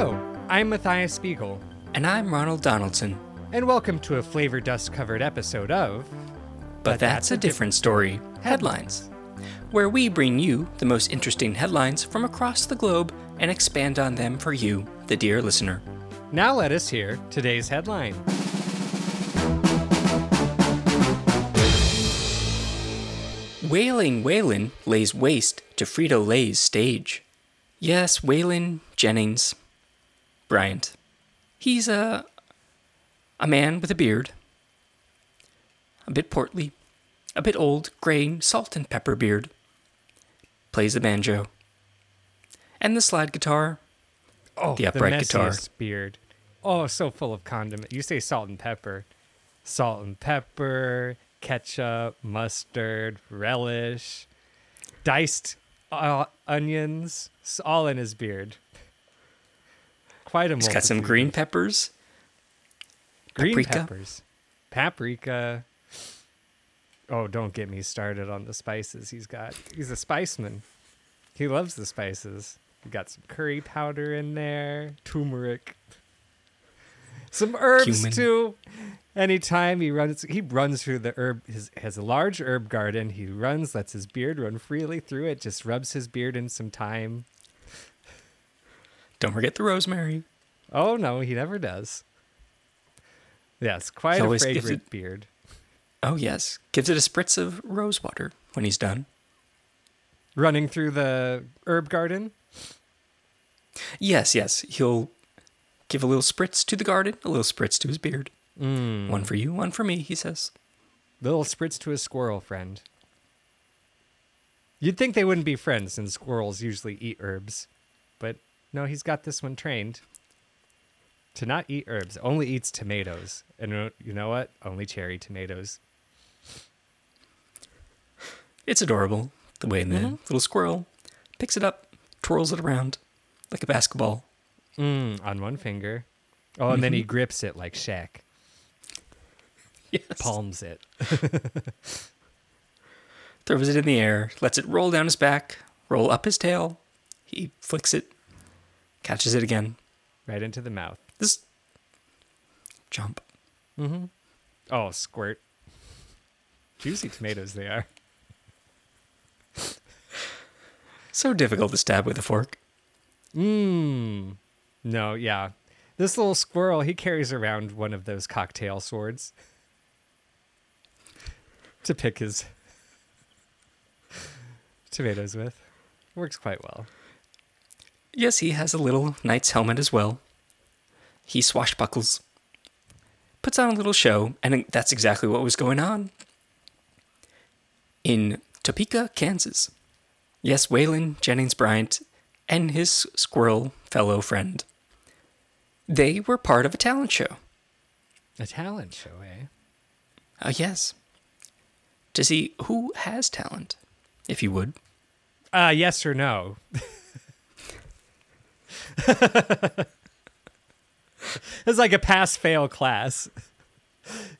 Hello, I'm Matthias Spiegel, And I'm Ronald Donaldson. and welcome to a flavor dust covered episode of But, that's, a different story Headlines, where we bring you the most interesting headlines from across the globe and expand on them for you, the dear listener. Now let us hear today's headline. Wailing Waylon lays waste to Frito Lay's stage. Yes, Waylon Jennings Bryant. He's a a man with a beard, a bit portly, a bit old, gray salt and pepper beard. Plays the banjo and the slide guitar. Oh, The upright guitar. messiest beard. Oh, so full of condiment. You say salt and pepper. Salt and pepper, ketchup, mustard, relish, diced uh, onions, all in his beard. Quite a He's got some green peppers. green paprika. peppers, paprika. Oh, don't get me started on the spices he's got. He's a spiceman. He loves the spices. He got some curry powder in there, turmeric, some herbs Cumin. too. Anytime he runs, he runs through the herb. His has a large herb garden. He runs, lets his beard run freely through it. Just rubs his beard in some thyme. Don't forget the rosemary. Oh no, he never does. Yes, quite He a fragrant it- beard. Oh, yes. Gives it a spritz of rose water when he's done. running through the herb garden. Yes, yes. He'll give a little spritz to the garden, a little spritz to his beard. Mm. One for you, one for me, he says. Little spritz to his squirrel friend. You'd think they wouldn't be friends since squirrels usually eat herbs. But no, he's got this one trained to not eat herbs, only eats tomatoes. And uh, you know what? Only cherry tomatoes. It's adorable the way the Mm-hmm. little squirrel picks it up, twirls it around like a basketball. Mm, on one finger. Oh, and then he grips it like Shaq, Yes. palms it. Throws it in the air, lets it roll down his back, roll up his tail. He flicks it, catches it again. right into the mouth. This jump. mhm Oh, squirt. Juicy tomatoes they are. So difficult to stab with a fork. Mmm. No, yeah. This little squirrel, he carries around one of those cocktail swords to pick his tomatoes with. Works quite well. Yes, he has a little knight's helmet as well. He swashbuckles, puts on a little show, and that's exactly what was going on in Topeka, Kansas. Yes, Waylon Jennings Bryant and his squirrel fellow friend. They were part of a talent show. A talent show, eh? Uh, yes. To see who has talent, if you would. Uh, yes or no? it's like a pass fail class.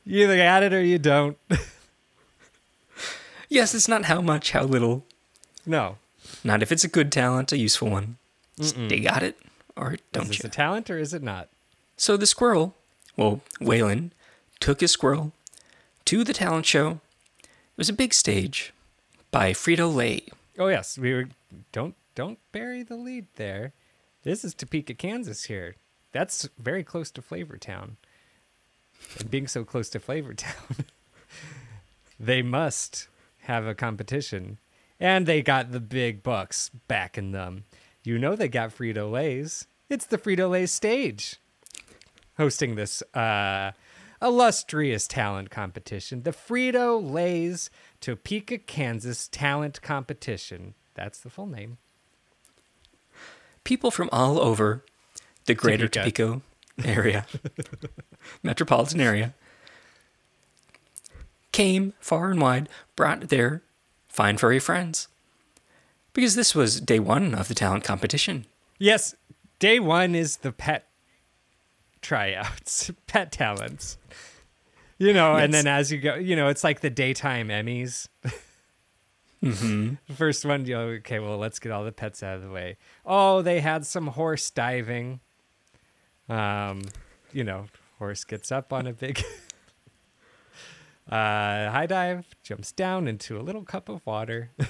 You either got it or you don't. Yes, it's not how much, how little. No. Not if it's a good talent, a useful one. They got it, or don't Is this you? a talent or is it not? So the squirrel, well, Waylon, took his squirrel to the talent show. It was a big stage by Frito Lay. Oh yes, we were. Don't don't bury the lead there. This is Topeka, Kansas. Here, that's very close to Flavortown. And being so close to Flavortown, they must have a competition, and they got the big bucks backing them. You know they got Frito Lay's. It's the Frito Lay stage hosting this uh, illustrious talent competition, the Frito Lay's Topeka, Kansas Talent Competition. That's the full name. People from all over the greater Topeka. Topeka area, metropolitan area, came far and wide, brought their fine furry friends. Because this was day one of the talent competition. Yes, day one is the pet tryouts, pet talents. You know, and then as you go, you know, it's like the daytime Emmys. Mm-hmm. First one, you know, okay, well, let's get all the pets out of the way. Oh, they had some horse diving. Um, you know, horse gets up on a big uh, high dive, jumps down into a little cup of water.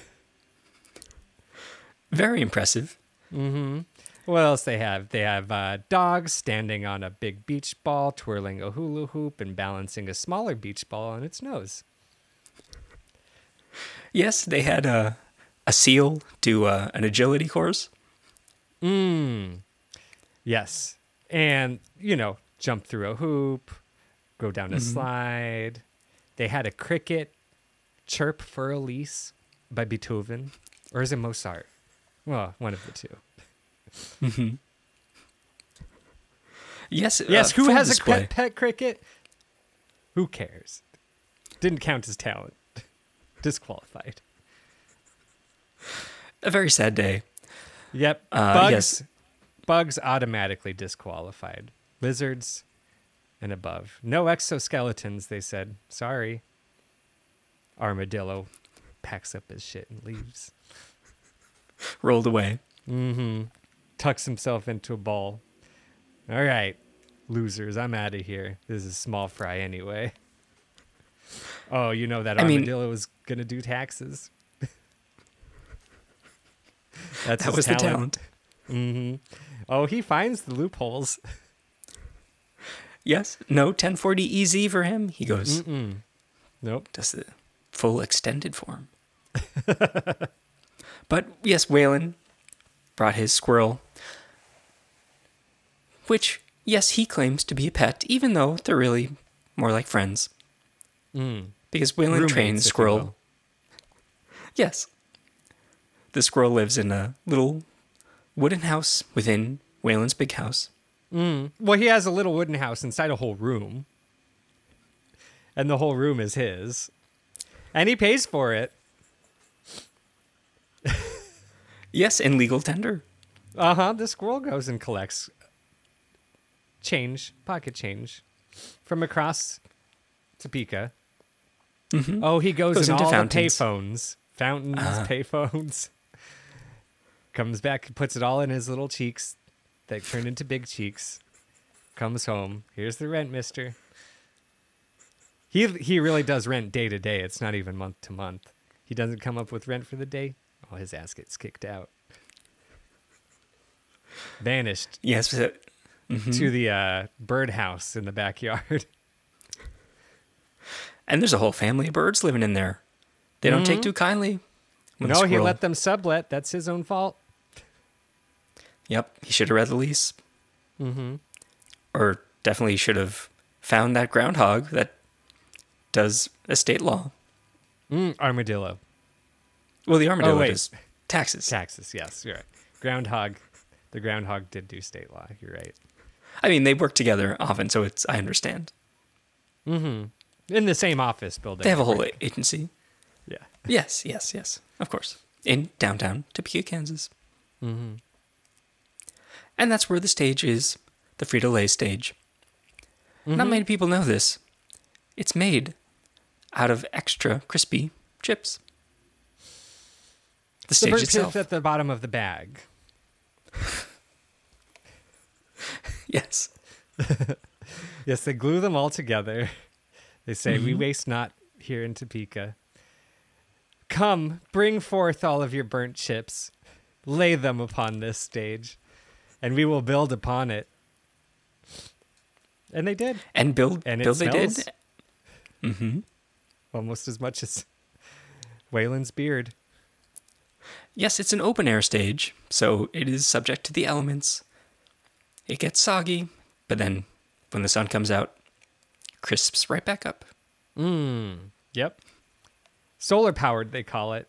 Very impressive. Mm-hmm. What else they have? They have uh, dogs standing on a big beach ball, twirling a hula hoop and balancing a smaller beach ball on its nose. Yes, they had a a seal do uh, an agility course. Mm. Yes. And, you know, jump through a hoop, go down a slide. They had a cricket chirp Für Elise by Beethoven. Or is it Mozart? Well, one of the two. Yes, Yes, uh, who has display. a pet, pet cricket? Who cares? Didn't count as talent. Disqualified. A very sad day. Yep. Uh, bugs. yes. Bugs automatically disqualified. Lizards and above. No exoskeletons, they said. Sorry. Armadillo packs up his shit and leaves. Rolled away. Mm-hmm. Tucks himself into a ball. All right, losers, I'm out of here. This is small fry anyway. Oh, you know that I mean- armadillo was gonna do taxes. That's That was the talent. Mm-hmm. Oh, he finds the loopholes. Yes. No 1040 EZ for him. He goes, Mm-mm. Nope. does the full extended form. but yes, Waylon brought his squirrel, which, yes, he claims to be a pet, even though they're really more like friends. Mm. Because Roommates, trains squirrel. Yes. The squirrel lives in a little wooden house within Waylon's big house. Mm. Well, he has a little wooden house inside a whole room, and the whole room is his, and he pays for it. Yes, in legal tender. Uh huh. The squirrel goes and collects change, pocket change, from across Topeka. Oh, he goes, Goes in into all fountains. the payphones, fountains, Ah. payphones. Comes back, puts it all in his little cheeks, that turn into big cheeks. Comes home. Here's the rent, Mister. He he really does rent day to day. It's not even month to month. He doesn't come up with rent for the day. Oh, his ass gets kicked out. Vanished Yes, Mm-hmm. to the uh, birdhouse in the backyard. and there's a whole family of birds living in there. They don't take too kindly. no, he let them sublet. That's his own fault. Yep, he should have read the lease. Mm-hmm. Or definitely should have found that groundhog that does estate law. Mm, armadillo. Well, the armadillo Oh, does taxes. Taxes, yes, you're right. Groundhog. The groundhog did do state law. You're right. I mean, they work together often, so it's I understand. Mm-hmm. In the same office building. They have a whole right? agency. Yeah. Yes, yes, yes. Of course. In downtown Topeka, Kansas. Mm-hmm. And that's where the stage is the Frito Lay stage. Not Mm-hmm. many people know this. It's made out of extra crispy chips. The The stage itself. chips at the bottom of the bag. Yes. Yes, they glue them all together. They say, Mm-hmm. We waste not here in Topeka. Come, bring forth all of your burnt chips, lay them upon this stage, and we will build upon it. And they did, And build, And it build they did. Mm-hmm. almost as much as Waylon's beard. Yes, it's an open air stage, so it is subject to the elements. It gets soggy, but then when the sun comes out, crisps right back up. Mmm. Yep. Solar powered, they call it.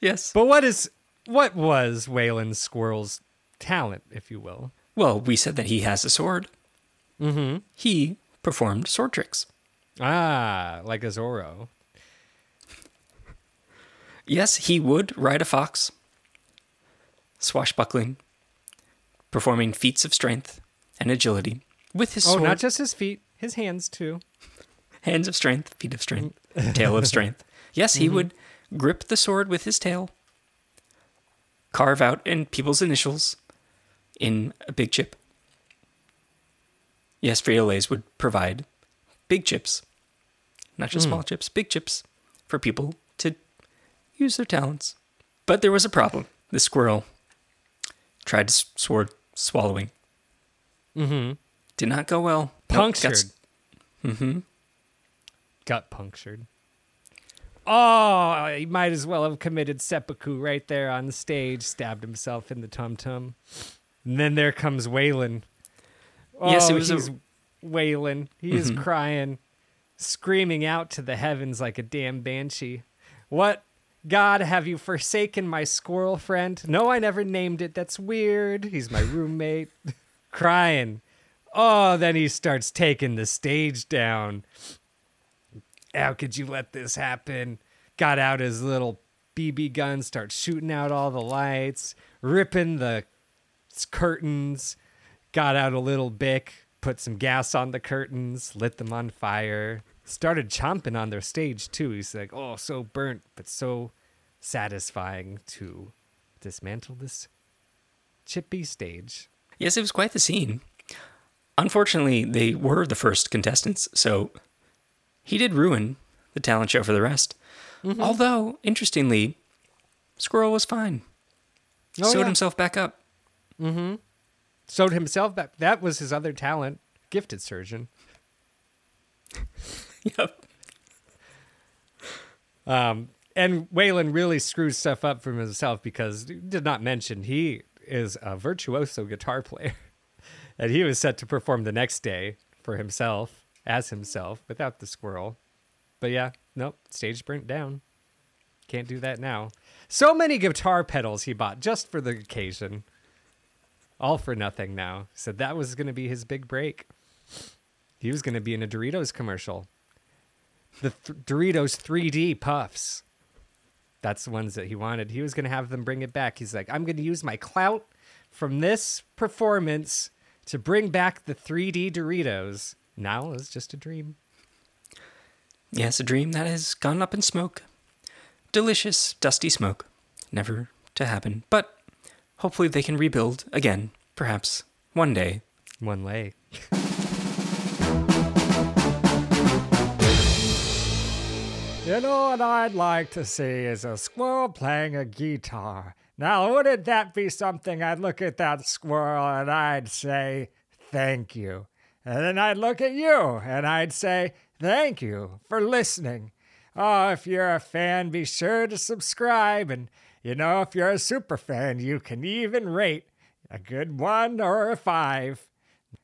Yes. But what is what was Waylon Squirrel's talent, if you will? Well, we said that he has a sword. Mm-hmm. He performed sword tricks. Ah, like a Zorro. Yes, he would ride a fox, swashbuckling, performing feats of strength and agility with his Oh, sword. not just his feet, his hands too. hands of strength, feet of strength, mm. tail of strength. Yes, he mm-hmm. would grip the sword with his tail, carve out in people's initials, in a big chip. Yes, Frito Lay's would provide big chips, not just mm. small chips, big chips for people to use their talents. But there was a problem. The squirrel tried to sword swallowing. Mm-hmm. Did not go well. Nope, got Punctured. Mhm. got punctured. Oh, he might as well have committed seppuku right there on the stage, stabbed himself in the tum tum. And then there comes Waylon. Oh, Yes, it was a- he's Waylon. He is crying, screaming out to the heavens like a damn banshee. What? God, have you forsaken my squirrel friend? No, I never named it. That's weird. He's my roommate. crying. Oh, then he starts taking the stage down. How could you let this happen? Got out his little BB gun, starts shooting out all the lights, ripping the curtains. Got out a little bic, put some gas on the curtains, lit them on fire. Started chomping on their stage too. He's like, "Oh, so burnt, but so satisfying to dismantle this chippy stage." Yes, it was quite the scene. Unfortunately, they were the first contestants, so he did ruin the talent show for the rest. Mm-hmm. Although, interestingly, Squirrel was fine. Oh, Sewed yeah. himself back up. Sewed himself back. That was his other talent. Gifted surgeon. Yep. Um, and Waylon really screws stuff up for himself because did not mention he is a virtuoso guitar player, and he was set to perform the next day for himself as himself without the squirrel. But yeah, nope, stage burnt down. Can't do that now. So many guitar pedals he bought just for the occasion. All for nothing now. Said that was going to be his big break. He was going to be in a Doritos commercial the th- Doritos 3D puffs. That's the ones that he wanted. He was going to have them bring it back. He's like, I'm going to use my clout from this performance to bring back the 3D Doritos. Now it's just a dream. Yes, a dream that has gone up in smoke. Delicious, dusty smoke. Never to happen. But hopefully they can rebuild again, perhaps one day. One lay. You know what I'd like to see is a squirrel playing a guitar. Now, wouldn't that be something? I'd look at that squirrel and I'd say, Thank you. And then I'd look at you and I'd say, Thank you for listening. Oh, if you're a fan, be sure to subscribe. And, you know, if you're a super fan, you can even rate a good one or a five.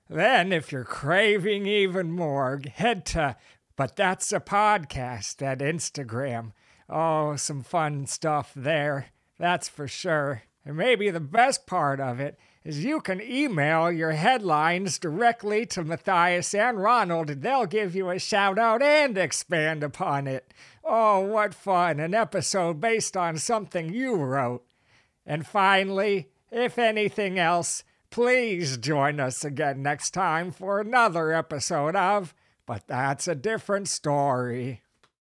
Then, if you're craving even more, head to But That's a Podcast at Instagram. Oh, some fun stuff there. That's for sure. And maybe the best part of it is you can email your headlines directly to Matthias and Ronald, and they'll give you a shout out and expand upon it. Oh, what fun! An episode based on something you wrote. And finally, if anything else, please join us again next time for another episode of But That's a Different Story.